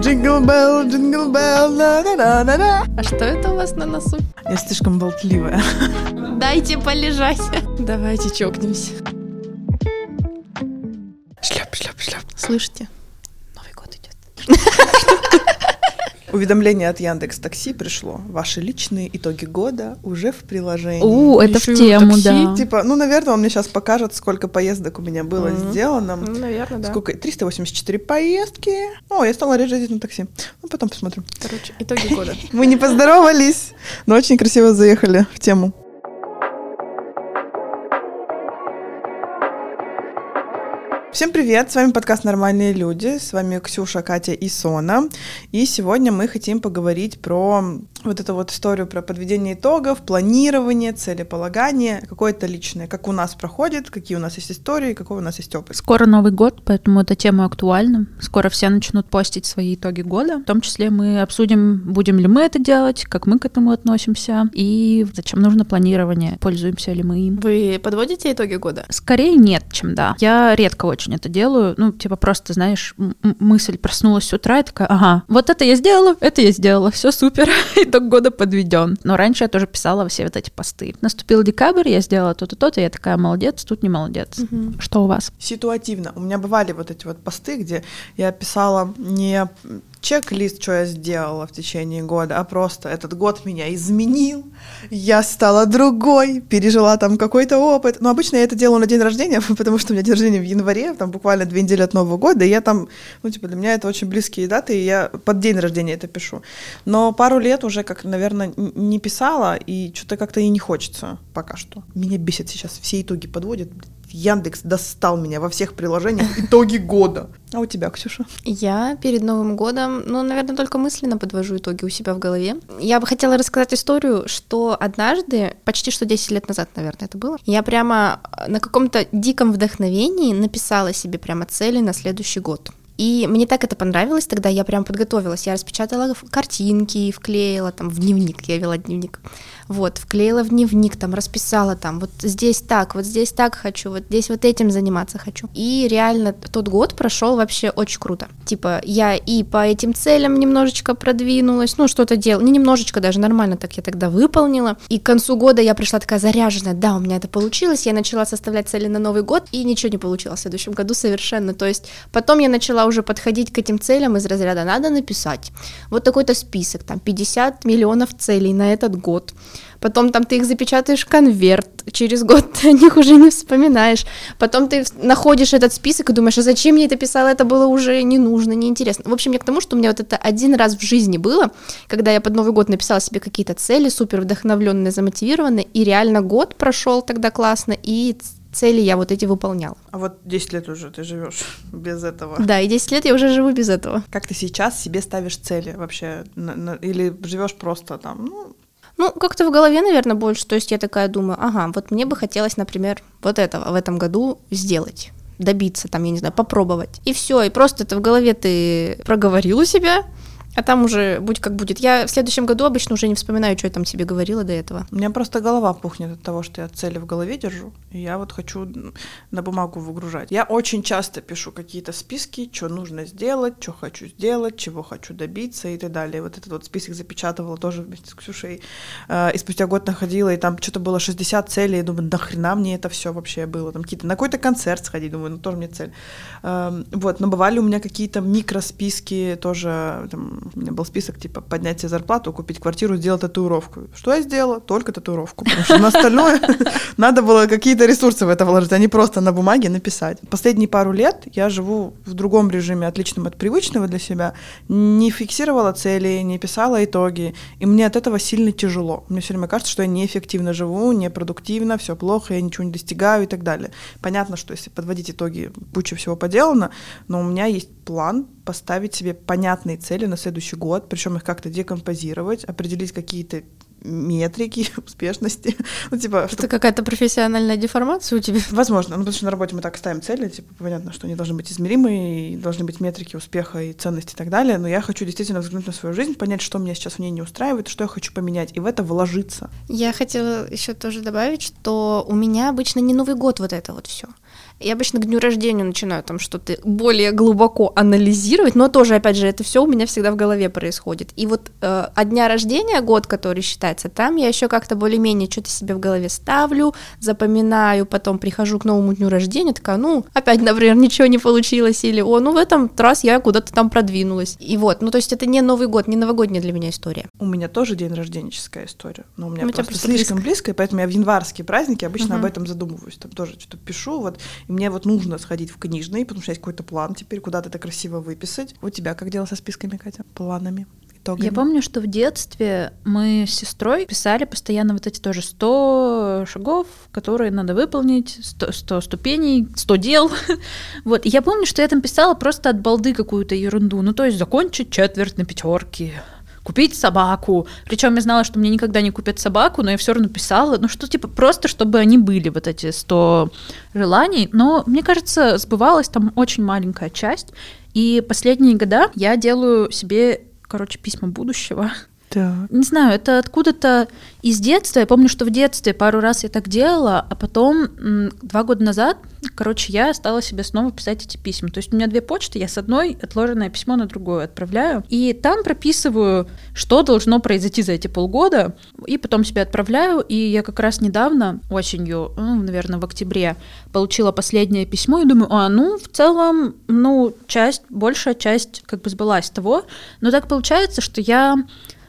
Jingle bell, jingle bell, на на на на А что это у вас на носу? Я слишком болтливая. Дайте полежать. Давайте чокнемся. Шляп, шляп, шляп. Слышите? Новый год идет. Уведомление от Яндекс Такси пришло. Ваши личные итоги года уже в приложении. У, это в Ещё и тему, такси, да. Типа, ну, наверное, он мне сейчас покажет, сколько поездок у меня было Мгм. сделано. наверное, да. Сколько? 384 поездки. О, я стала реже ездить на такси. Ну, потом посмотрим. Короче, итоги года. Мы не поздоровались, но очень красиво заехали в тему. Всем привет, с вами подкаст «Нормальные люди», с вами Ксюша, Катя и Сона. И сегодня мы хотим поговорить про вот эту вот историю про подведение итогов, планирование, целеполагание, какое-то личное, как у нас проходит, какие у нас есть истории, какой у нас есть опыт. Скоро Новый год, поэтому эта тема актуальна. Скоро все начнут постить свои итоги года. В том числе мы обсудим, будем ли мы это делать, как мы к этому относимся и зачем нужно планирование, пользуемся ли мы им. Вы подводите итоги года? Скорее нет, чем да. Я редко очень это делаю. Ну, типа просто, знаешь, мысль проснулась с утра и такая, ага, вот это я сделала, это я сделала, все супер, итог года подведен. Но раньше я тоже писала все вот эти посты. Наступил декабрь, я сделала то-то, то-то, я такая, молодец, тут не молодец. Что у вас? Ситуативно. У меня бывали вот эти вот посты, где я писала не чек-лист, что я сделала в течение года, а просто этот год меня изменил, я стала другой, пережила там какой-то опыт. Но обычно я это делаю на день рождения, потому что у меня день рождения в январе, там буквально две недели от Нового года, и я там, ну, типа, для меня это очень близкие даты, и я под день рождения это пишу. Но пару лет уже, как, наверное, не писала, и что-то как-то и не хочется пока что. Меня бесит сейчас, все итоги подводят. Яндекс достал меня во всех приложениях итоги года. А у тебя, Ксюша? Я перед Новым годом, ну, наверное, только мысленно подвожу итоги у себя в голове. Я бы хотела рассказать историю, что однажды, почти что 10 лет назад, наверное, это было, я прямо на каком-то диком вдохновении написала себе прямо цели на следующий год. И мне так это понравилось, тогда я прям подготовилась. Я распечатала картинки, вклеила там в дневник, я вела дневник. Вот, вклеила в дневник, там, расписала там, вот здесь так, вот здесь так хочу, вот здесь вот этим заниматься хочу. И реально тот год прошел вообще очень круто. Типа, я и по этим целям немножечко продвинулась, ну, что-то делала, не немножечко даже, нормально так я тогда выполнила. И к концу года я пришла такая заряженная, да, у меня это получилось, я начала составлять цели на Новый год, и ничего не получилось в следующем году совершенно. То есть потом я начала уже подходить к этим целям из разряда «надо написать». Вот такой-то список, там 50 миллионов целей на этот год. Потом там ты их запечатаешь в конверт, через год ты о них уже не вспоминаешь. Потом ты находишь этот список и думаешь, а зачем я это писала, это было уже не нужно, неинтересно. В общем, я к тому, что у меня вот это один раз в жизни было, когда я под Новый год написала себе какие-то цели, супер вдохновленные, замотивированные, и реально год прошел тогда классно, и цели я вот эти выполняла. А вот 10 лет уже ты живешь без этого. Да, и 10 лет я уже живу без этого. Как ты сейчас себе ставишь цели вообще? Или живешь просто там, ну, Ну, как-то в голове, наверное, больше. То есть я такая думаю, ага, вот мне бы хотелось, например, вот этого в этом году сделать добиться, там, я не знаю, попробовать. И все, и просто это в голове ты проговорил у себя, а там уже будь как будет. Я в следующем году обычно уже не вспоминаю, что я там себе говорила до этого. У меня просто голова пухнет от того, что я цели в голове держу, и я вот хочу на бумагу выгружать. Я очень часто пишу какие-то списки, что нужно сделать, что хочу сделать, чего хочу добиться и так далее. Вот этот вот список запечатывала тоже вместе с Ксюшей. Э, И спустя год находила, и там что-то было 60 целей, и думаю, нахрена мне это все вообще было? Там какие-то на какой-то концерт сходить, думаю, ну тоже мне цель. Эм, Вот, но бывали у меня какие-то микросписки тоже, там, у меня был список, типа, поднять себе зарплату, купить квартиру, сделать татуировку. Что я сделала? Только татуировку, потому что на остальное надо было какие-то ресурсы в это вложить, а не просто на бумаге написать. Последние пару лет я живу в другом режиме, отличном от привычного для себя, не фиксировала цели, не писала итоги, и мне от этого сильно тяжело. Мне все время кажется, что я неэффективно живу, непродуктивно, все плохо, я ничего не достигаю и так далее. Понятно, что если подводить итоги, куча всего поделано, но у меня есть план поставить себе понятные цели на следующий год, причем их как-то декомпозировать, определить какие-то метрики успешности. Ну, типа, Это какая-то профессиональная деформация у тебя? Возможно, ну, потому что на работе мы так ставим цели, типа, понятно, что они должны быть измеримые, и должны быть метрики успеха и ценности и так далее, но я хочу действительно взглянуть на свою жизнь, понять, что меня сейчас в ней не устраивает, что я хочу поменять, и в это вложиться. Я хотела еще тоже добавить, что у меня обычно не Новый год вот это вот все. Я обычно к дню рождения начинаю там что-то более глубоко анализировать, но тоже, опять же, это все у меня всегда в голове происходит. И вот э, от дня рождения, год, который считается, там я еще как-то более-менее что-то себе в голове ставлю, запоминаю, потом прихожу к новому дню рождения, такая, ну, опять, например, ничего не получилось, или, о, ну, в этом раз я куда-то там продвинулась. И вот, ну, то есть это не Новый год, не новогодняя для меня история. У меня тоже день рожденческая история, но у меня у просто, просто слишком близко. близко. и поэтому я в январские праздники обычно Мгм. об этом задумываюсь, там тоже что-то пишу, вот, и мне вот нужно сходить в книжный, потому что есть какой-то план теперь, куда-то это красиво выписать. У тебя как дело со списками, Катя? Планами, итогами? Я помню, что в детстве мы с сестрой писали постоянно вот эти тоже 100 шагов, которые надо выполнить, 100, 100 ступеней, 100 дел. Вот. И я помню, что я там писала просто от балды какую-то ерунду. Ну, то есть закончить четверть на пятерке, купить собаку. Причем я знала, что мне никогда не купят собаку, но я все равно писала. Ну, что типа просто, чтобы они были, вот эти 100 желаний. Но мне кажется, сбывалась там очень маленькая часть. И последние года я делаю себе, короче, письма будущего. Так. Не знаю, это откуда-то из детства. Я помню, что в детстве пару раз я так делала, а потом два года назад, короче, я стала себе снова писать эти письма. То есть у меня две почты, я с одной отложенное письмо на другую отправляю, и там прописываю, что должно произойти за эти полгода, и потом себе отправляю. И я как раз недавно, осенью, ну, наверное, в октябре, получила последнее письмо и думаю, а, ну, в целом, ну, часть, большая часть как бы сбылась того, но так получается, что я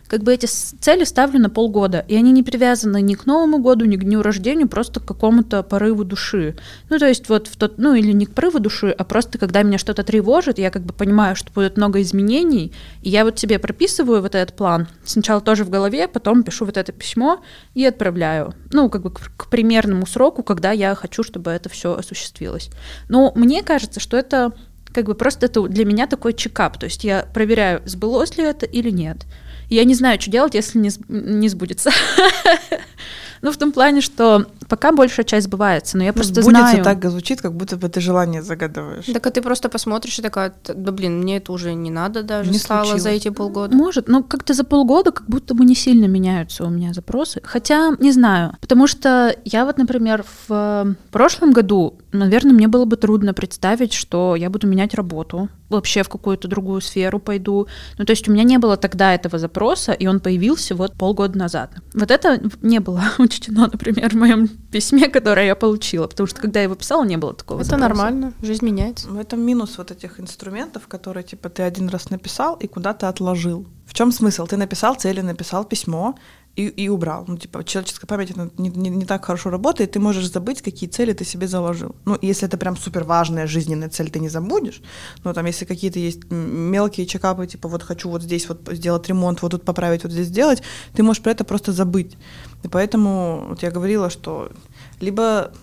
как бы эти цели ставлю на полгода, и они не привязаны ни к Новому году, ни к дню рождения, просто к какому-то порыву души. Ну, то есть вот в тот, ну, или не к порыву души, а просто когда меня что-то тревожит, я как бы понимаю, что будет много изменений, и я вот себе прописываю вот этот план. Сначала тоже в голове, потом пишу вот это письмо и отправляю. Ну, как бы к, к примерному сроку, когда я хочу, чтобы это все осуществилось. Но мне кажется, что это как бы просто это для меня такой чекап, то есть я проверяю, сбылось ли это или нет. Я не знаю, что делать, если не, не сбудется. Ну, в том плане, что пока большая часть сбывается, но я Ну, просто сбудется знаю... так звучит, как будто бы ты желание загадываешь. Так а ты просто посмотришь и такая, «Т- да блин, мне это уже не надо даже Не стало за случилось. эти полгода. Может, но как-то за полгода как будто бы не сильно меняются у меня запросы. Хотя, не знаю, потому что я вот, например, в э, прошлом году, наверное, мне было бы трудно представить, что я буду менять работу, вообще в какую-то другую сферу пойду. Ну, то есть у меня не было тогда этого запроса, и он появился вот полгода назад. Вот это не было учтено, например, в моем письме, которое я получила, потому что когда я его писала, не было такого Это запроса. нормально, жизнь меняется. В этом минус вот этих инструментов, которые типа ты один раз написал и куда-то отложил. В чем смысл? Ты написал цели, написал письмо и, и убрал. Ну, типа, человеческая память это не, не- не так хорошо работает, ты можешь забыть, какие цели ты себе заложил. Ну, если это прям супер важная жизненная цель, ты не забудешь. Но там, если какие-то есть мелкие чекапы, типа, вот хочу вот здесь вот сделать ремонт, вот тут поправить, вот здесь сделать, ты можешь про это просто забыть. И поэтому вот я говорила, что либо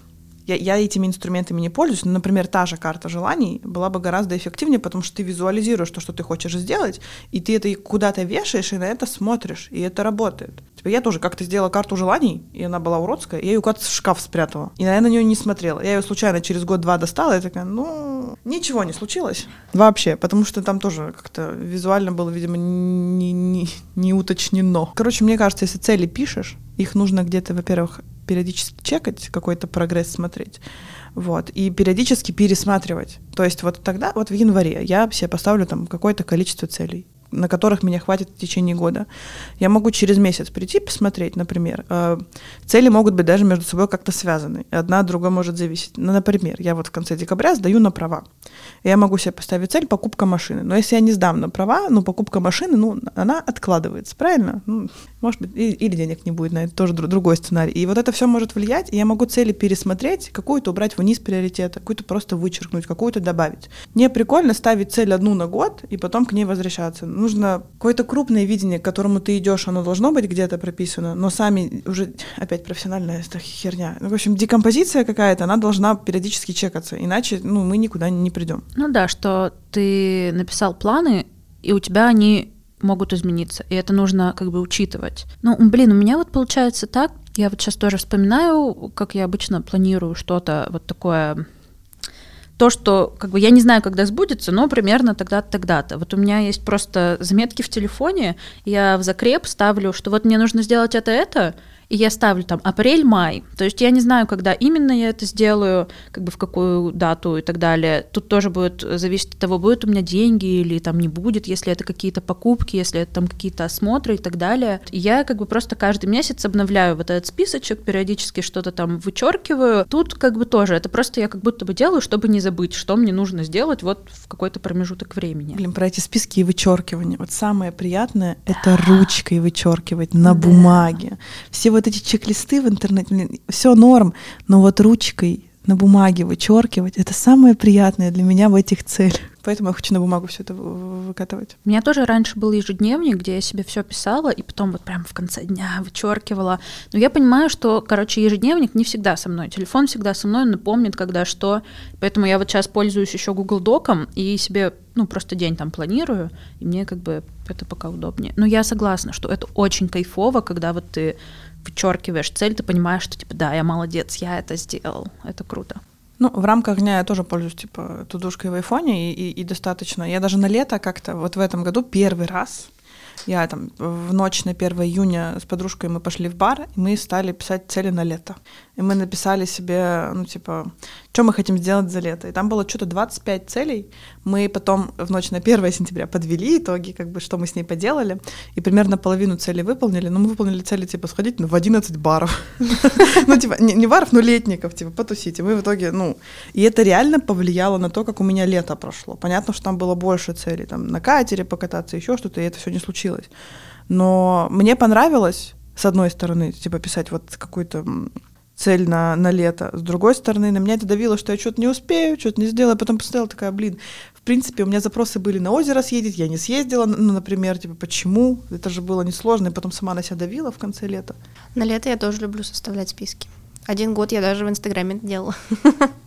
я, я этими инструментами не пользуюсь, но, например, та же карта желаний была бы гораздо эффективнее, потому что ты визуализируешь то, что ты хочешь сделать, и ты это куда-то вешаешь, и на это смотришь, и это работает. Типа я тоже как-то сделала карту желаний, и она была уродская, и я ее куда-то в шкаф спрятала, и я на нее не смотрела. Я ее случайно через год-два достала, и такая, ну, ничего не случилось вообще, потому что там тоже как-то визуально было, видимо, не, не, не уточнено. Короче, мне кажется, если цели пишешь, их нужно где-то, во-первых, периодически чекать, какой-то прогресс смотреть, вот, и периодически пересматривать. То есть вот тогда, вот в январе я себе поставлю там какое-то количество целей, на которых меня хватит в течение года. Я могу через месяц прийти посмотреть, например. Э, Цели могут быть даже между собой как-то связаны. Одна от другой может зависеть. Ну, например, я вот в конце декабря сдаю на права. Я могу себе поставить цель покупка машины. Но если я не сдам на права, ну, покупка машины, ну, она откладывается, правильно? Ну, может быть, и- или денег не будет на это, тоже дру- другой сценарий. И вот это все может влиять, и я могу цели пересмотреть, какую-то убрать вниз приоритета, какую-то просто вычеркнуть, какую-то добавить. Мне прикольно ставить цель одну на год и потом к ней возвращаться. Нужно какое-то крупное видение, к которому ты идешь, оно должно быть где-то прописано, но сами уже опять профессиональная херня. Ну, в общем, декомпозиция какая-то, она должна периодически чекаться, иначе ну, мы никуда не придем. Ну да, что ты написал планы, и у тебя они могут измениться, и это нужно как бы учитывать. Ну, блин, у меня вот получается так, я вот сейчас тоже вспоминаю, как я обычно планирую что-то вот такое, то, что как бы я не знаю, когда сбудется, но примерно тогда-то, тогда-то. Вот у меня есть просто заметки в телефоне, я в закреп ставлю, что вот мне нужно сделать это, это, и я ставлю там апрель-май. То есть я не знаю, когда именно я это сделаю, как бы в какую дату и так далее. Тут тоже будет зависеть от того, будет у меня деньги или там не будет, если это какие-то покупки, если это там какие-то осмотры и так далее. И я как бы просто каждый месяц обновляю вот этот списочек, периодически что-то там вычеркиваю. Тут как бы тоже, это просто я как будто бы делаю, чтобы не забыть, что мне нужно сделать вот в какой-то промежуток времени. Блин, про эти списки и вычеркивания. Вот самое приятное да. это ручкой вычеркивать на да. бумаге. Все вот эти чек-листы в интернете, все норм, но вот ручкой на бумаге вычеркивать, это самое приятное для меня в этих целях. Поэтому я хочу на бумагу все это выкатывать. У меня тоже раньше был ежедневник, где я себе все писала, и потом вот прям в конце дня вычеркивала. Но я понимаю, что, короче, ежедневник не всегда со мной. Телефон всегда со мной, напомнит, когда что. Поэтому я вот сейчас пользуюсь еще Google Доком и себе, ну, просто день там планирую, и мне как бы это пока удобнее. Но я согласна, что это очень кайфово, когда вот ты вычеркиваешь цель, ты понимаешь, что типа, да, я молодец, я это сделал. Это круто. Ну, в рамках дня я тоже пользуюсь, типа, тудушкой в айфоне, и, и, и достаточно. Я даже на лето как-то, вот в этом году первый раз, я там в ночь на 1 июня с подружкой мы пошли в бар, и мы стали писать цели на лето. И мы написали себе, ну, типа, что мы хотим сделать за лето. И там было что-то 25 целей. Мы потом в ночь на 1 сентября подвели итоги, как бы, что мы с ней поделали. И примерно половину целей выполнили. Но мы выполнили цели, типа, сходить ну, в 11 баров. Ну, типа, не баров, но летников, типа, потусить. И мы в итоге, ну... И это реально повлияло на то, как у меня лето прошло. Понятно, что там было больше целей. Там на катере покататься, еще что-то, и это все не случилось. Но мне понравилось, с одной стороны, типа, писать вот какую-то цель на, на лето. С другой стороны, на меня это давило, что я что-то не успею, что-то не сделаю. Потом посмотрела такая, блин, в принципе, у меня запросы были на озеро съездить, я не съездила, ну, например, типа, почему? Это же было несложно, и потом сама на себя давила в конце лета. На лето я тоже люблю составлять списки. Один год я даже в Инстаграме это делала.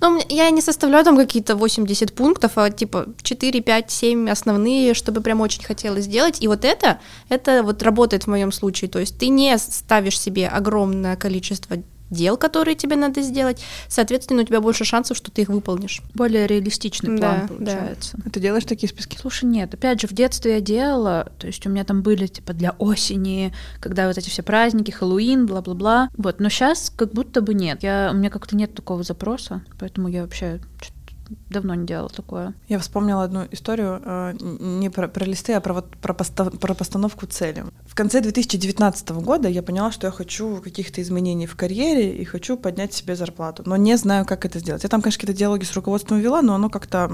Ну, я не составляю там какие-то 80 пунктов, а типа 4, 5, 7 основные, чтобы прям очень хотелось сделать. И вот это, это вот работает в моем случае. То есть ты не ставишь себе огромное количество дел, которые тебе надо сделать, соответственно, у тебя больше шансов, что ты их выполнишь. Более реалистичный план да, получается. Да. Ты делаешь такие списки? Слушай, нет, опять же, в детстве я делала, то есть у меня там были типа для осени, когда вот эти все праздники, Хэллоуин, бла-бла-бла. Вот, но сейчас как будто бы нет. Я, у меня как-то нет такого запроса, поэтому я вообще давно не делала такое. Я вспомнила одну историю э, не про, про листы, а про, вот, про, постав, про постановку цели. В конце 2019 года я поняла, что я хочу каких-то изменений в карьере и хочу поднять себе зарплату, но не знаю, как это сделать. Я там, конечно, какие-то диалоги с руководством вела, но оно как-то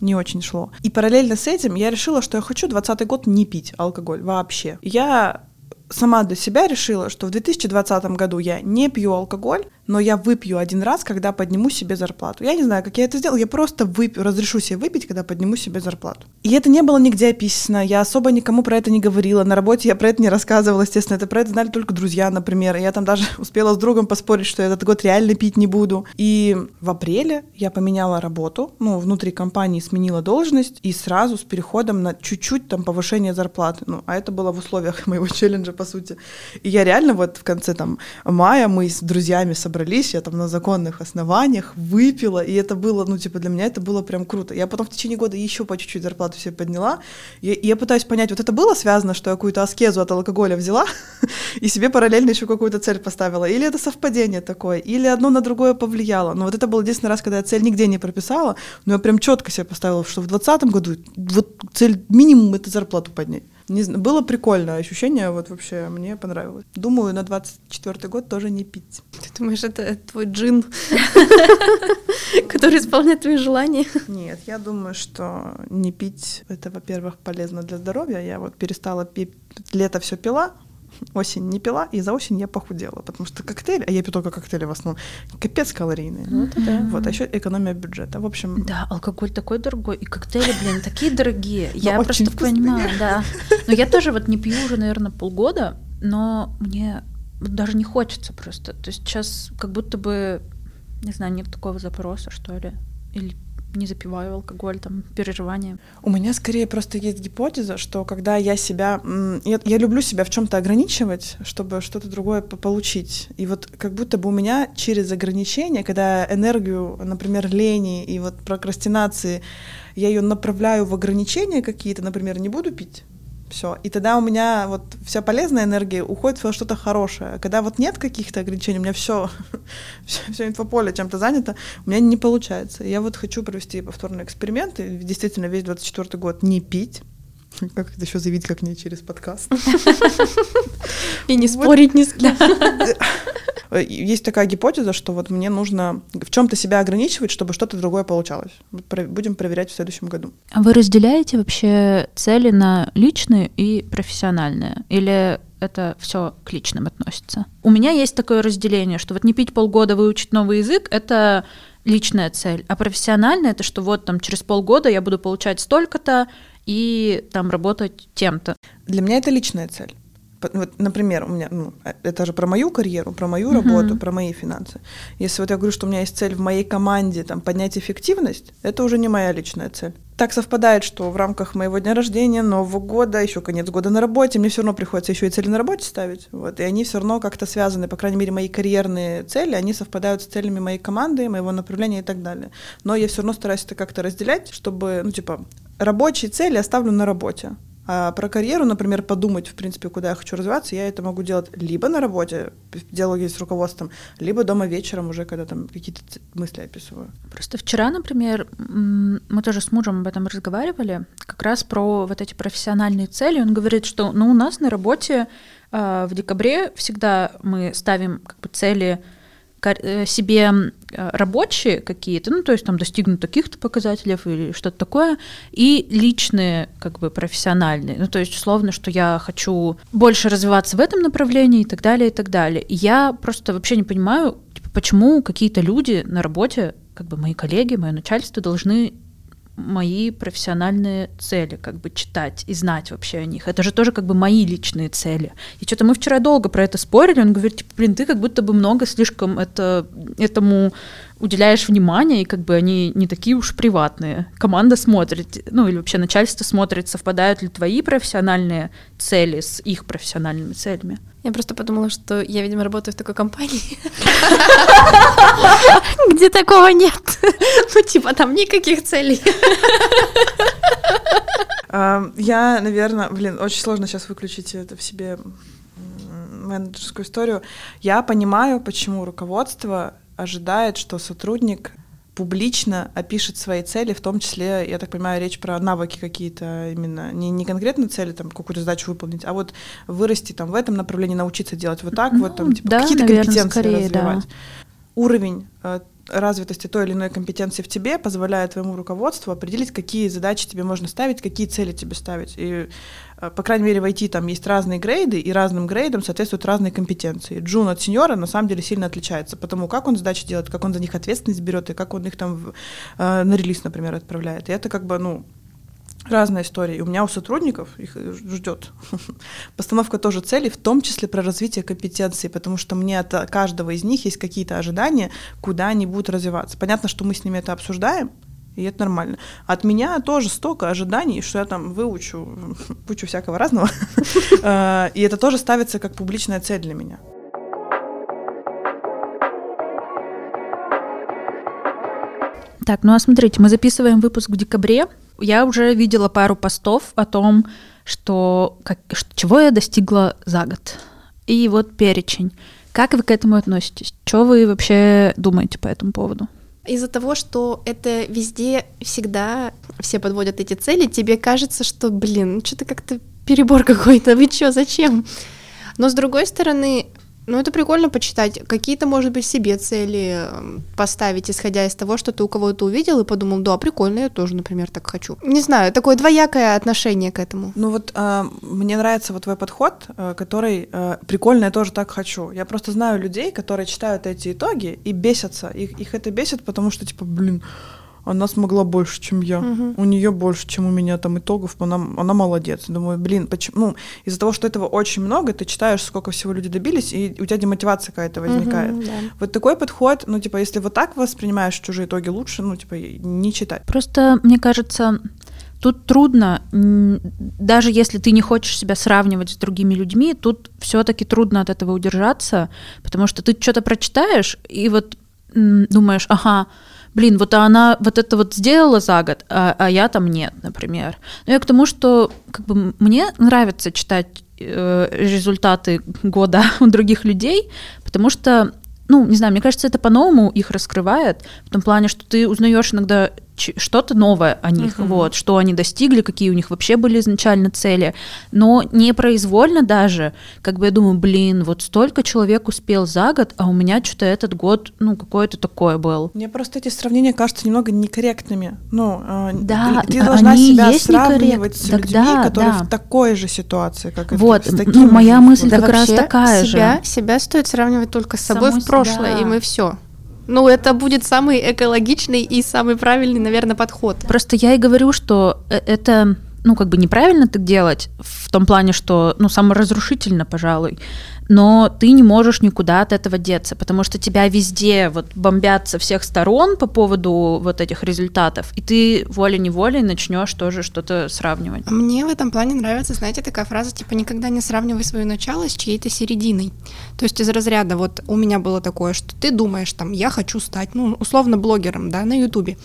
не очень шло. И параллельно с этим я решила, что я хочу 20 год не пить алкоголь вообще. Я сама для себя решила, что в 2020 году я не пью алкоголь, но я выпью один раз, когда подниму себе зарплату. Я не знаю, как я это сделала, я просто выпью, разрешу себе выпить, когда подниму себе зарплату. И это не было нигде описано, я особо никому про это не говорила, на работе я про это не рассказывала, естественно, это про это знали только друзья, например. Я там даже успела с другом поспорить, что я этот год реально пить не буду. И в апреле я поменяла работу, ну, внутри компании сменила должность, и сразу с переходом на чуть-чуть там повышение зарплаты. Ну, а это было в условиях моего челленджа, по сути. И я реально вот в конце там мая мы с друзьями собрались собрались, я там на законных основаниях выпила, и это было, ну, типа, для меня это было прям круто. Я потом в течение года еще по чуть-чуть зарплату себе подняла, и, и я пытаюсь понять, вот это было связано, что я какую-то аскезу от алкоголя взяла и себе параллельно еще какую-то цель поставила, или это совпадение такое, или одно на другое повлияло. Но вот это был единственный раз, когда я цель нигде не прописала, но я прям четко себе поставила, что в 2020 году вот цель минимум это зарплату поднять. Не знаю, было прикольное ощущение, вот вообще мне понравилось. Думаю, на 24 год тоже не пить. Ты думаешь, это твой джин, который исполняет твои желания? Нет, я думаю, что не пить, это, во-первых, полезно для здоровья. Я вот перестала пить, лето все пила, осень не пила, и за осень я похудела, потому что коктейль, а я пью только коктейли в основном, капец калорийные. Вот, да. вот а еще экономия бюджета. В общем... Да, алкоголь такой дорогой, и коктейли, блин, такие дорогие. Я просто понимаю, да. Но я тоже вот не пью уже, наверное, полгода, но мне даже не хочется просто. То есть сейчас как будто бы, не знаю, нет такого запроса, что ли. Или не запиваю алкоголь, там, переживания. У меня скорее просто есть гипотеза, что когда я себя... Я, я люблю себя в чем то ограничивать, чтобы что-то другое получить. И вот как будто бы у меня через ограничения, когда энергию, например, лени и вот прокрастинации, я ее направляю в ограничения какие-то, например, не буду пить, все. И тогда у меня вот вся полезная энергия уходит во что-то хорошее. Когда вот нет каких-то ограничений, у меня все, все, все инфополе чем-то занято, у меня не получается. Я вот хочу провести повторный эксперимент, и действительно весь 24 год не пить, как это еще заявить, как не через подкаст? И не спорить ни с кем. Есть такая гипотеза, что вот мне нужно в чем-то себя ограничивать, чтобы что-то другое получалось. Будем проверять в следующем году. А вы разделяете вообще цели на личные и профессиональные? Или это все к личным относится? У меня есть такое разделение, что вот не пить полгода, выучить новый язык — это личная цель, а профессиональная — это что вот там через полгода я буду получать столько-то, и там работать тем-то. Для меня это личная цель. Вот, например, у меня, ну, э, это же про мою карьеру, про мою uh-huh. работу, про мои финансы. Если вот я говорю, что у меня есть цель в моей команде там, поднять эффективность, это уже не моя личная цель. Так совпадает, что в рамках моего дня рождения, Нового года, еще конец года на работе, мне все равно приходится еще и цели на работе ставить. Вот, и они все равно как-то связаны, по крайней мере, мои карьерные цели, они совпадают с целями моей команды, моего направления и так далее. Но я все равно стараюсь это как-то разделять, чтобы, ну, типа, рабочие цели оставлю на работе. А про карьеру, например, подумать, в принципе, куда я хочу развиваться, я это могу делать либо на работе, в диалоге с руководством, либо дома вечером уже, когда там какие-то мысли описываю. Просто вчера, например, мы тоже с мужем об этом разговаривали, как раз про вот эти профессиональные цели. Он говорит, что ну, у нас на работе э, в декабре всегда мы ставим как бы цели себе э, рабочие какие-то, ну, то есть там достигнут таких-то показателей или что-то такое, и личные, как бы профессиональные, ну, то есть условно, что я хочу больше развиваться в этом направлении и так далее, и так далее. И я просто вообще не понимаю, типа, почему какие-то люди на работе, как бы мои коллеги, мое начальство должны мои профессиональные цели, как бы читать и знать вообще о них. Это же тоже как бы мои личные цели. И что-то мы вчера долго про это спорили, он говорит, типа, блин, ты как будто бы много слишком это, этому уделяешь внимание, и как бы они не такие уж приватные. Команда смотрит, ну или вообще начальство смотрит, совпадают ли твои профессиональные цели с их профессиональными целями. Я просто подумала, что я, видимо, работаю в такой компании, где такого нет. Ну, типа, там никаких целей. Я, наверное, блин, очень сложно сейчас выключить это в себе менеджерскую историю. Я понимаю, почему руководство ожидает, что сотрудник публично опишет свои цели, в том числе, я так понимаю, речь про навыки какие-то именно, не, не конкретно цели, там, какую-то задачу выполнить, а вот вырасти там в этом направлении, научиться делать вот так, ну, вот там, типа, да, какие-то компетенции скорее, развивать. Да. Уровень э, развитости той или иной компетенции в тебе позволяет твоему руководству определить, какие задачи тебе можно ставить, какие цели тебе ставить. И, э, по крайней мере, в IT там есть разные грейды, и разным грейдам соответствуют разные компетенции. Джун от сеньора на самом деле сильно отличается, потому как он задачи делает, как он за них ответственность берет, и как он их там в, э, на релиз, например, отправляет. И это как бы, ну, разная история. И у меня у сотрудников их ждет постановка тоже целей, в том числе про развитие компетенции, потому что мне от каждого из них есть какие-то ожидания, куда они будут развиваться. Понятно, что мы с ними это обсуждаем, и это нормально. От меня тоже столько ожиданий, что я там выучу кучу всякого разного. А, и это тоже ставится как публичная цель для меня. Так, ну а смотрите, мы записываем выпуск в декабре, я уже видела пару постов о том, что как, чего я достигла за год. И вот перечень. Как вы к этому относитесь? Что вы вообще думаете по этому поводу? Из-за того, что это везде всегда все подводят эти цели, тебе кажется, что, блин, ну что-то как-то перебор какой-то, вы что, зачем? Но с другой стороны, ну, это прикольно почитать. Какие-то, может быть, себе цели эм, поставить, исходя из того, что ты у кого-то увидел и подумал, да, прикольно, я тоже, например, так хочу. Не знаю, такое двоякое отношение к этому. Ну вот э, мне нравится вот твой подход, э, который э, прикольно, я тоже так хочу. Я просто знаю людей, которые читают эти итоги и бесятся. Их, их это бесит, потому что, типа, блин, она смогла больше, чем я. Угу. У нее больше, чем у меня там итогов, она, она молодец. Думаю, блин, почему? Ну, из-за того, что этого очень много, ты читаешь, сколько всего люди добились, и у тебя демотивация какая-то возникает. Угу, да. Вот такой подход, ну, типа, если вот так воспринимаешь чужие итоги, лучше, ну, типа, не читать. Просто, мне кажется, тут трудно, даже если ты не хочешь себя сравнивать с другими людьми, тут все-таки трудно от этого удержаться, потому что ты что-то прочитаешь, и вот думаешь, ага, блин, вот она вот это вот сделала за год, а, а я там нет, например. Но я к тому, что как бы мне нравится читать э, результаты года у других людей, потому что ну, не знаю, мне кажется, это по-новому их раскрывает, в том плане, что ты узнаешь иногда что-то новое о них, uh-huh. вот, что они достигли, какие у них вообще были изначально цели, но непроизвольно даже, как бы я думаю, блин, вот столько человек успел за год, а у меня что-то этот год, ну, какое-то такое был. Мне просто эти сравнения кажутся немного некорректными. Ну, э, да, ты должна они себя есть сравнивать с людьми, да, которые да. в такой же ситуации, как вот, это. Вот, ну, моя мысль да как раз такая себя, же. Себя стоит сравнивать только с собой Саму в прошлое, себя. и мы все. Ну, это будет самый экологичный и самый правильный, наверное, подход. Просто я и говорю, что э, это ну, как бы неправильно так делать, в том плане, что, ну, саморазрушительно, пожалуй но ты не можешь никуда от этого деться, потому что тебя везде вот бомбят со всех сторон по поводу вот этих результатов, и ты волей-неволей начнешь тоже что-то сравнивать. Мне в этом плане нравится, знаете, такая фраза, типа, никогда не сравнивай свое начало с чьей-то серединой. То есть из разряда, вот у меня было такое, что ты думаешь, там, я хочу стать, ну, условно, блогером, да, на Ютубе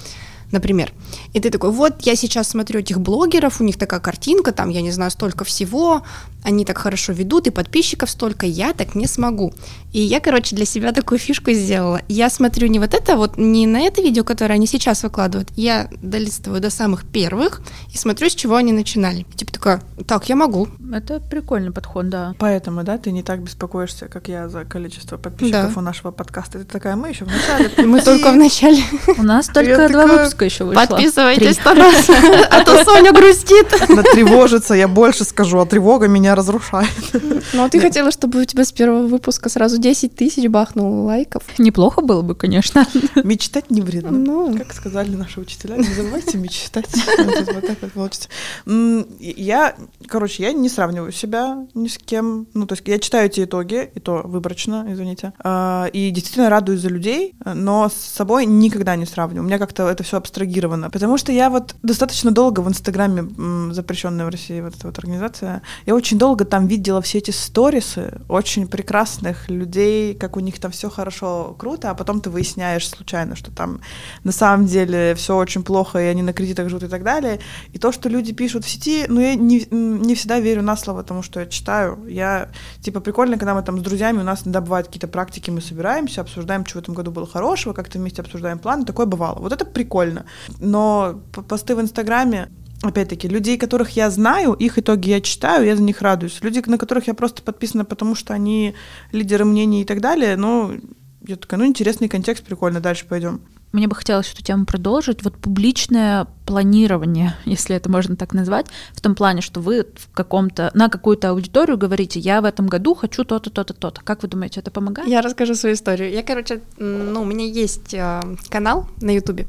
например. И ты такой, вот я сейчас смотрю этих блогеров, у них такая картинка, там, я не знаю, столько всего, они так хорошо ведут, и подписчиков столько, я так не смогу. И я, короче, для себя такую фишку сделала. Я смотрю не вот это, вот не на это видео, которое они сейчас выкладывают, я долистываю до самых первых и смотрю, с чего они начинали. Типа такая, так, я могу. Это прикольный подход, да. Поэтому, да, ты не так беспокоишься, как я, за количество подписчиков да. у нашего подкаста. Ты такая, мы еще в начале. Мы только в начале. У нас только два выпуска еще вышло. Подписывайтесь на нас, а то Соня грустит. Тревожится, я больше скажу, а тревога меня разрушает. Ну, а ты хотела, чтобы у тебя с первого выпуска сразу 10 тысяч бахнул лайков. Неплохо было бы, конечно. Мечтать не вредно. Ну. Как сказали наши учителя, не забывайте мечтать. Вот так вот получится. Я, короче, я не сравниваю себя ни с кем. Ну, то есть я читаю эти итоги, и то выборочно, извините. А, и действительно радуюсь за людей, но с собой никогда не сравниваю. У меня как-то это все абстрагировано. Потому что я вот достаточно долго в Инстаграме, запрещенная в России вот эта вот организация, я очень долго там видела все эти сторисы очень прекрасных людей, как у них там все хорошо, круто, а потом ты выясняешь случайно, что там на самом деле все очень плохо, и они на кредитах живут и так далее. И то, что люди пишут в сети, ну, я не, не всегда верю на слово тому, что я читаю. Я, типа, прикольно, когда мы там с друзьями, у нас иногда бывают какие-то практики, мы собираемся, обсуждаем, что в этом году было хорошего, как-то вместе обсуждаем планы, такое бывало. Вот это прикольно. Но посты в Инстаграме, опять-таки, людей, которых я знаю, их итоги я читаю, я за них радуюсь. Люди, на которых я просто подписана, потому что они лидеры мнений и так далее, ну, я такая, ну, интересный контекст, прикольно, дальше пойдем. Мне бы хотелось эту тему продолжить. Вот публичное планирование, если это можно так назвать, в том плане, что вы в каком-то, на какую-то аудиторию говорите, я в этом году хочу то-то, то-то, то-то. Как вы думаете, это помогает? Я расскажу свою историю. Я, короче, ну, у меня есть э, канал на Ютубе,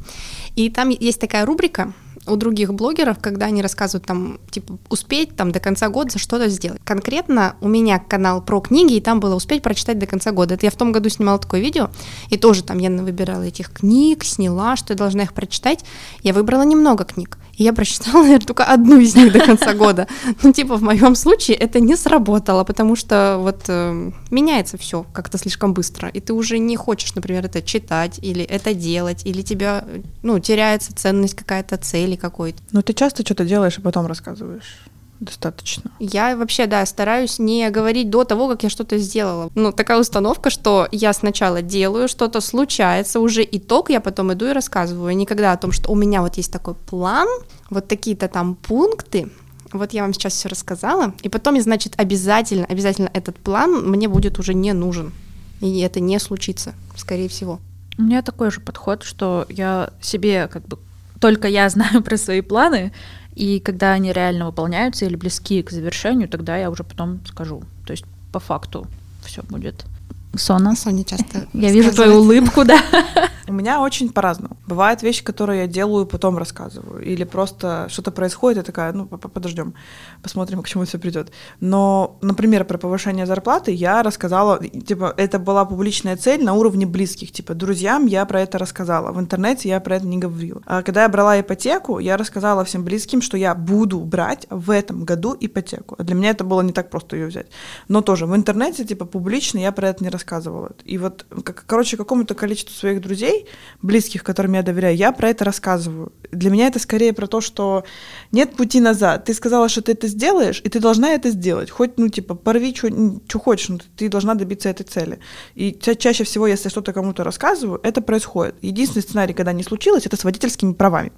и там есть такая рубрика, у других блогеров, когда они рассказывают там, типа, успеть там до конца года что-то сделать. Конкретно у меня канал про книги, и там было успеть прочитать до конца года. Это я в том году снимала такое видео, и тоже там я выбирала этих книг, сняла, что я должна их прочитать. Я выбрала немного книг. Я прочитала, наверное, только одну из них до конца года. Ну, типа, в моем случае это не сработало, потому что вот э, меняется все как-то слишком быстро, и ты уже не хочешь, например, это читать или это делать, или тебя, ну, теряется ценность какая-то цели какой-то. Ну, ты часто что-то делаешь и потом рассказываешь? Достаточно. Я вообще, да, стараюсь не говорить до того, как я что-то сделала. Ну, такая установка, что я сначала делаю, что-то случается, уже итог, я потом иду и рассказываю. Никогда о том, что у меня вот есть такой план, вот такие-то там пункты, вот я вам сейчас все рассказала, и потом, значит, обязательно, обязательно этот план мне будет уже не нужен, и это не случится, скорее всего. У меня такой же подход, что я себе как бы только я знаю про свои планы, и когда они реально выполняются или близки к завершению, тогда я уже потом скажу. То есть по факту все будет. Сона. Соня часто. Я вижу твою улыбку, да. У меня очень по-разному. Бывают вещи, которые я делаю, потом рассказываю. Или просто что-то происходит, я такая, ну, подождем, посмотрим, к чему все придет. Но, например, про повышение зарплаты я рассказала, типа, это была публичная цель на уровне близких. Типа, друзьям я про это рассказала. В интернете я про это не говорила. А когда я брала ипотеку, я рассказала всем близким, что я буду брать в этом году ипотеку. А для меня это было не так просто ее взять. Но тоже в интернете, типа, публично я про это не рассказывала. И вот, короче, какому-то количеству своих друзей близких, которым я доверяю, я про это рассказываю. Для меня это скорее про то, что нет пути назад. Ты сказала, что ты это сделаешь, и ты должна это сделать. Хоть, ну, типа, порви, что хочешь, но ты должна добиться этой цели. И ча- чаще всего, если что-то кому-то рассказываю, это происходит. Единственный сценарий, когда не случилось, это с водительскими правами.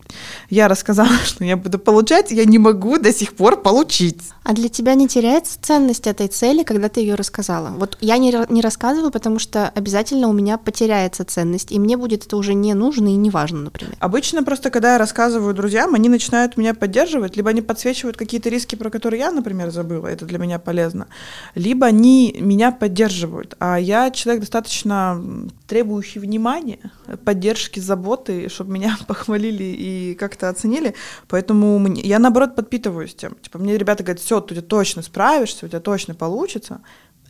Я рассказала, что я буду получать, я не могу до сих пор получить. А для тебя не теряется ценность этой цели, когда ты ее рассказала? Вот я не, не рассказываю, потому что обязательно у меня потеряется ценность, и мне будет это уже не нужно и не важно, например. Обычно просто, когда я рассказываю друзьям, они начинают меня поддерживать, либо они подсвечивают какие-то риски, про которые я, например, забыла, это для меня полезно, либо они меня поддерживают. А я человек достаточно требующий внимания, поддержки, заботы, чтобы меня похвалили и как-то оценили. Поэтому мне, я, наоборот, подпитываюсь тем. Типа, мне ребята говорят, все, ты точно справишься, у тебя точно получится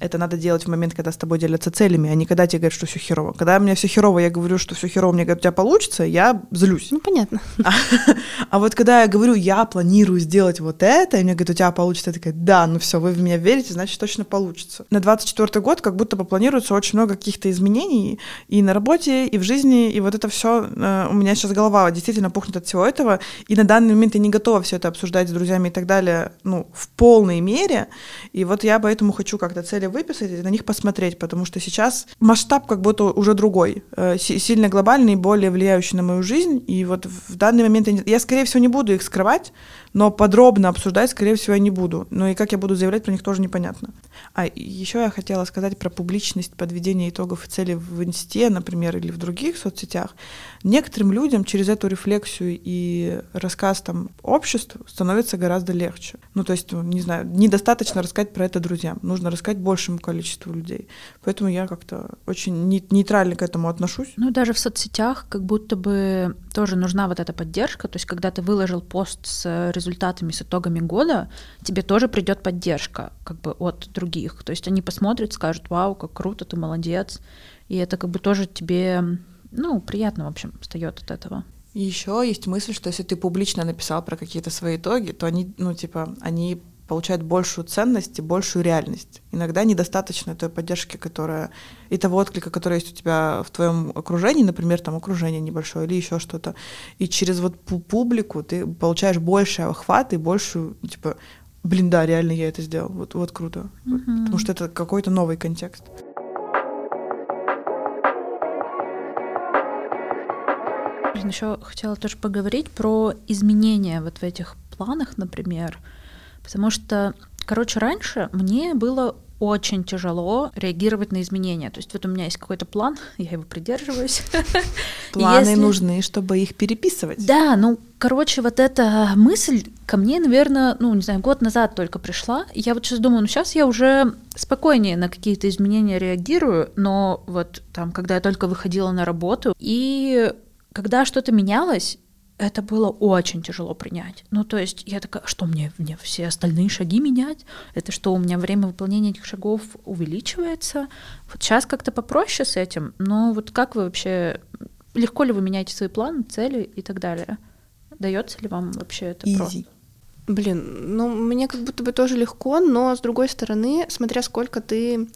это надо делать в момент, когда с тобой делятся целями, а не когда тебе говорят, что все херово. Когда у меня все херово, я говорю, что все херово, мне говорят, у тебя получится, я злюсь. Ну, понятно. А, а вот когда я говорю, я планирую сделать вот это, и мне говорят, у тебя получится, я такая, да, ну все, вы в меня верите, значит, точно получится. На 24 год как будто бы планируется очень много каких-то изменений и на работе, и в жизни, и вот это все, э, у меня сейчас голова действительно пухнет от всего этого, и на данный момент я не готова все это обсуждать с друзьями и так далее, ну, в полной мере, и вот я поэтому хочу как-то цели выписать и на них посмотреть, потому что сейчас масштаб как будто уже другой, э, сильно глобальный, более влияющий на мою жизнь. И вот в данный момент я, я, скорее всего, не буду их скрывать, но подробно обсуждать, скорее всего, я не буду. Но и как я буду заявлять про них тоже непонятно. А еще я хотела сказать про публичность подведения итогов и целей в Инсте, например, или в других соцсетях. Некоторым людям через эту рефлексию и рассказ там обществу становится гораздо легче. Ну, то есть, не знаю, недостаточно рассказать про это друзьям, нужно рассказать большему количеству людей. Поэтому я как-то очень нейтрально к этому отношусь. Ну, даже в соцсетях как будто бы тоже нужна вот эта поддержка. То есть, когда ты выложил пост с результатами, с итогами года, тебе тоже придет поддержка как бы от других. То есть они посмотрят, скажут, вау, как круто, ты молодец. И это как бы тоже тебе, ну, приятно, в общем, встает от этого. Еще есть мысль, что если ты публично написал про какие-то свои итоги, то они, ну, типа, они получают большую ценность и большую реальность. Иногда недостаточно той поддержки, которая и того отклика, который есть у тебя в твоем окружении, например, там окружение небольшое или еще что-то. И через вот публику ты получаешь больше охват и большую, типа, блин, да, реально я это сделал. Вот, вот круто. Mm-hmm. Потому что это какой-то новый контекст. Еще хотела тоже поговорить про изменения вот в этих планах, например. Потому что, короче, раньше мне было очень тяжело реагировать на изменения. То есть вот у меня есть какой-то план, я его придерживаюсь. Планы Если... нужны, чтобы их переписывать. Да, ну, короче, вот эта мысль ко мне, наверное, ну, не знаю, год назад только пришла. Я вот сейчас думаю, ну, сейчас я уже спокойнее на какие-то изменения реагирую, но вот там, когда я только выходила на работу, и когда что-то менялось, это было очень тяжело принять. Ну, то есть я такая, что мне, мне все остальные шаги менять? Это что, у меня время выполнения этих шагов увеличивается? Вот сейчас как-то попроще с этим, но вот как вы вообще, легко ли вы меняете свои планы, цели и так далее? Дается ли вам вообще это Easy. просто? Блин, ну мне как будто бы тоже легко, но с другой стороны, смотря сколько ты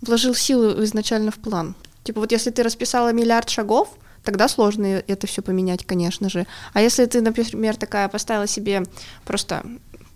вложил силы изначально в план. Типа вот если ты расписала миллиард шагов, тогда сложно это все поменять, конечно же. А если ты, например, такая поставила себе просто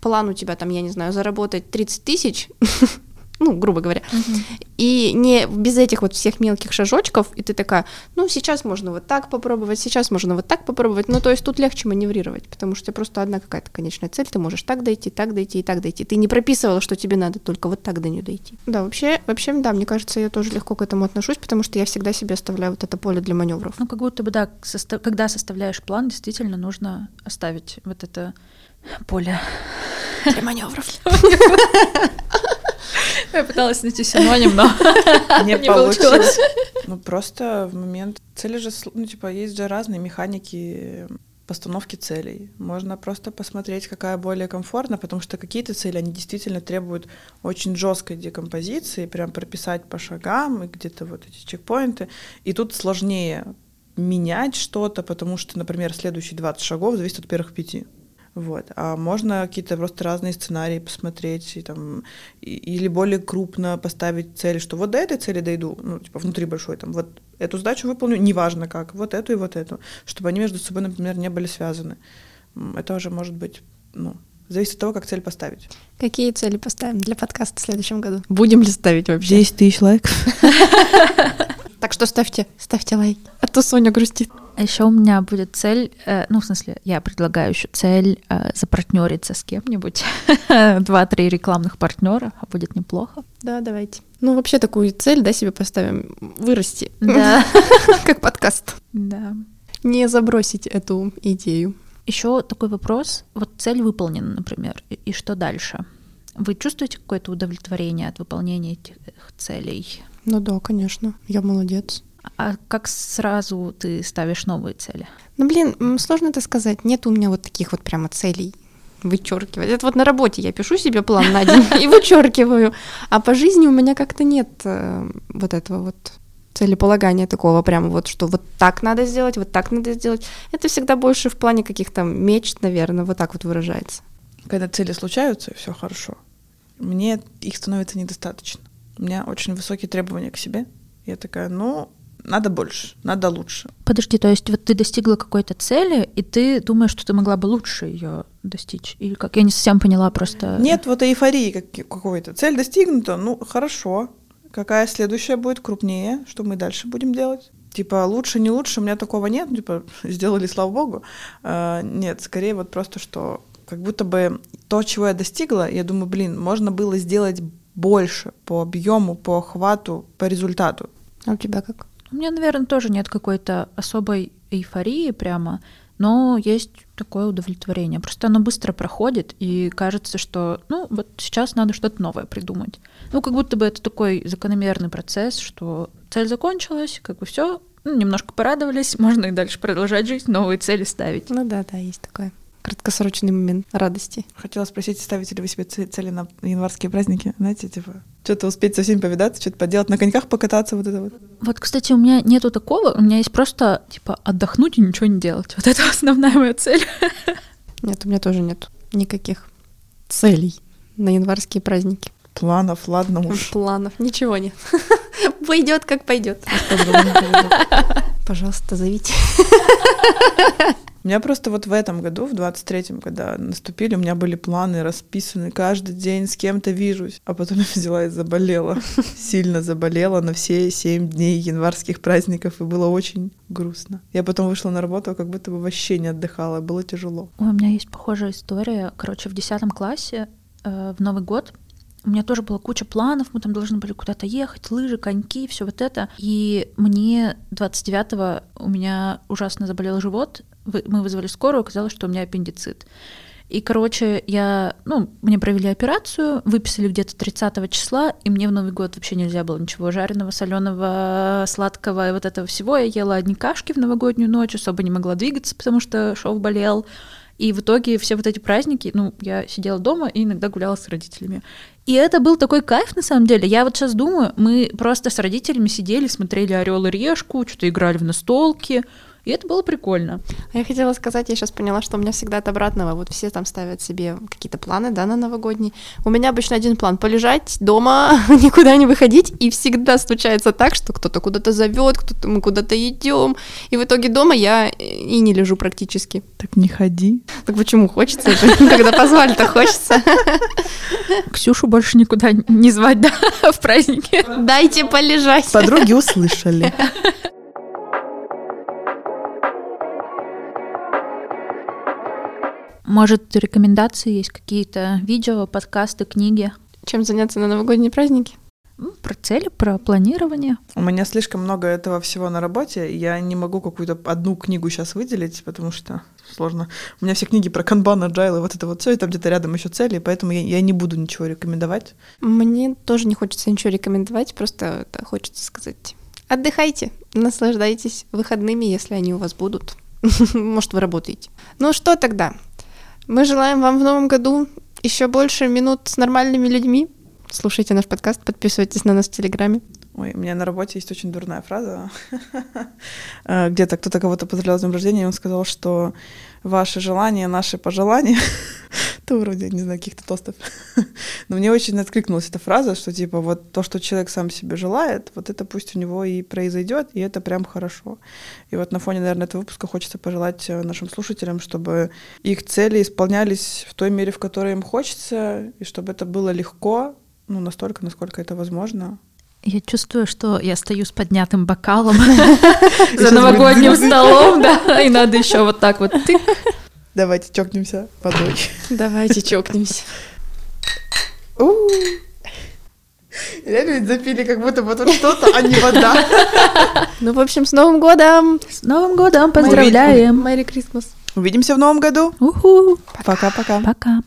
план у тебя там, я не знаю, заработать 30 тысяч, ну, грубо говоря. Угу. И не без этих вот всех мелких шажочков, и ты такая, ну, сейчас можно вот так попробовать, сейчас можно вот так попробовать. Ну, то есть тут легче маневрировать, потому что у тебя просто одна какая-то конечная цель, ты можешь так дойти, так дойти и так дойти. Ты не прописывала, что тебе надо только вот так до нее дойти. Да, вообще, вообще, да, мне кажется, я тоже легко к этому отношусь, потому что я всегда себе оставляю вот это поле для маневров. Ну, как будто бы, да, состав... когда составляешь план, действительно нужно оставить вот это поле для маневров. Я пыталась найти синоним, но не получилось. Ну, просто в момент... Цели же, ну, типа, есть же разные механики постановки целей. Можно просто посмотреть, какая более комфортна, потому что какие-то цели, они действительно требуют очень жесткой декомпозиции, прям прописать по шагам и где-то вот эти чекпоинты. И тут сложнее менять что-то, потому что, например, следующие 20 шагов зависят от первых пяти. Вот. А можно какие-то просто разные сценарии посмотреть, и, там, и, или более крупно поставить цель, что вот до этой цели дойду, ну, типа внутри большой, там, вот эту задачу выполню, неважно как, вот эту и вот эту, чтобы они между собой, например, не были связаны. Это уже может быть, ну, зависит от того, как цель поставить. Какие цели поставим для подкаста в следующем году? Будем ли ставить вообще? 10 тысяч лайков. Так что ставьте, ставьте лайк. А то Соня грустит. А еще у меня будет цель, э, ну, в смысле, я предлагаю еще цель э, запартнериться с кем-нибудь. Два-три рекламных партнера, а будет неплохо. Да, давайте. Ну, вообще такую цель, да, себе поставим. Вырасти. Да. Как подкаст. Да. Не забросить эту идею. Еще такой вопрос. Вот цель выполнена, например, и, и что дальше? Вы чувствуете какое-то удовлетворение от выполнения этих целей? Ну да, конечно. Я молодец. А как сразу ты ставишь новые цели? Ну, блин, сложно это сказать. Нет у меня вот таких вот прямо целей вычеркивать. Это вот на работе я пишу себе план на день и вычеркиваю. А по жизни у меня как-то нет э, вот этого вот целеполагания такого прямо вот, что вот так надо сделать, вот так надо сделать. Это всегда больше в плане каких-то мечт, наверное, вот так вот выражается. Когда цели случаются, все хорошо. Мне их становится недостаточно. У меня очень высокие требования к себе. Я такая, ну, надо больше, надо лучше. Подожди, то есть вот ты достигла какой-то цели, и ты думаешь, что ты могла бы лучше ее достичь? Или как? Я не совсем поняла просто. Нет вот эйфории как- какой-то. Цель достигнута, ну, хорошо. Какая следующая будет крупнее? Что мы дальше будем делать? Типа, лучше, не лучше, у меня такого нет. Типа, сделали, слава богу. А, нет, скорее вот просто, что как будто бы то, чего я достигла, я думаю, блин, можно было сделать больше по объему, по охвату, по результату. А у тебя как? У меня, наверное, тоже нет какой-то особой эйфории прямо, но есть такое удовлетворение. Просто оно быстро проходит, и кажется, что, ну, вот сейчас надо что-то новое придумать. Ну, как будто бы это такой закономерный процесс, что цель закончилась, как бы все, немножко порадовались, можно и дальше продолжать жить, новые цели ставить. Ну да, да, есть такое. Краткосрочный момент радости. Хотела спросить, ставите ли вы себе цели на январские праздники? Знаете, типа, что-то успеть со всеми повидаться, что-то поделать, на коньках покататься, вот это вот. Вот, кстати, у меня нету такого, у меня есть просто, типа, отдохнуть и ничего не делать. Вот это основная моя цель. Нет, у меня тоже нет никаких целей на январские праздники. Планов, ладно уж. Планов, ничего нет. Пойдет как пойдет. Пожалуйста, зовите. У меня просто вот в этом году, в 23-м, когда наступили, у меня были планы расписаны, каждый день с кем-то вижусь. А потом я взяла и заболела. Сильно заболела на все семь дней январских праздников, и было очень грустно. Я потом вышла на работу, как будто бы вообще не отдыхала, было тяжело. У меня есть похожая история. Короче, в 10 классе э, в Новый год у меня тоже была куча планов, мы там должны были куда-то ехать, лыжи, коньки, все вот это. И мне 29-го у меня ужасно заболел живот, мы вызвали скорую, оказалось, что у меня аппендицит. И, короче, я, ну, мне провели операцию, выписали где-то 30 числа, и мне в Новый год вообще нельзя было ничего жареного, соленого, сладкого и вот этого всего. Я ела одни кашки в новогоднюю ночь, особо не могла двигаться, потому что шов болел. И в итоге все вот эти праздники, ну, я сидела дома и иногда гуляла с родителями. И это был такой кайф, на самом деле. Я вот сейчас думаю, мы просто с родителями сидели, смотрели Орел и Решку, что-то играли в настолки. И это было прикольно. А я хотела сказать, я сейчас поняла, что у меня всегда от обратного. Вот все там ставят себе какие-то планы, да, на новогодние. У меня обычно один план — полежать дома, никуда не выходить, и всегда случается так, что кто-то куда-то зовет, кто-то мы куда-то идем, и в итоге дома я и не лежу практически. Так не ходи. Так почему хочется же? Когда позвали-то хочется. Ксюшу больше никуда не звать, да, в праздники. Дайте полежать. Подруги услышали. Может, рекомендации есть какие-то видео, подкасты, книги? Чем заняться на новогодние праздники? М, Про цели, про планирование. У меня слишком много этого всего на работе, я не могу какую-то одну книгу сейчас выделить, потому что сложно. У меня все книги про канбан, agile, и вот это вот все, и там где-то рядом еще цели, поэтому я, я не буду ничего рекомендовать. Мне тоже не хочется ничего рекомендовать, просто это хочется сказать. Отдыхайте, наслаждайтесь выходными, если они у вас будут. Может, вы работаете. Ну что тогда? Мы желаем вам в новом году еще больше минут с нормальными людьми. Слушайте наш подкаст, подписывайтесь на нас в Телеграме. Ой, у меня на работе есть очень дурная фраза. Э, Где-то кто-то кого-то поздравлял с днем рождения, и он сказал, что ваши желания, наши пожелания. что-то вроде, не знаю, каких-то тостов. Но мне очень откликнулась эта фраза, что типа вот то, что человек сам себе желает, вот это пусть у него и произойдет, и это прям хорошо. И вот на фоне, наверное, этого выпуска хочется пожелать э, нашим слушателям, чтобы их цели исполнялись в той мере, в которой им хочется, и чтобы это было легко, ну, настолько, насколько это возможно. Я чувствую, что я стою с поднятым бокалом за новогодним столом, да, и надо еще вот так вот тык. Давайте чокнемся водой. Давайте чокнемся. Реально ведь запили как будто бы тут что-то, а не вода. Ну, в общем, с Новым годом! С Новым годом! Поздравляем! Мэри Крисмас! Увидимся в новом году. Уху! Пока-пока. Пока.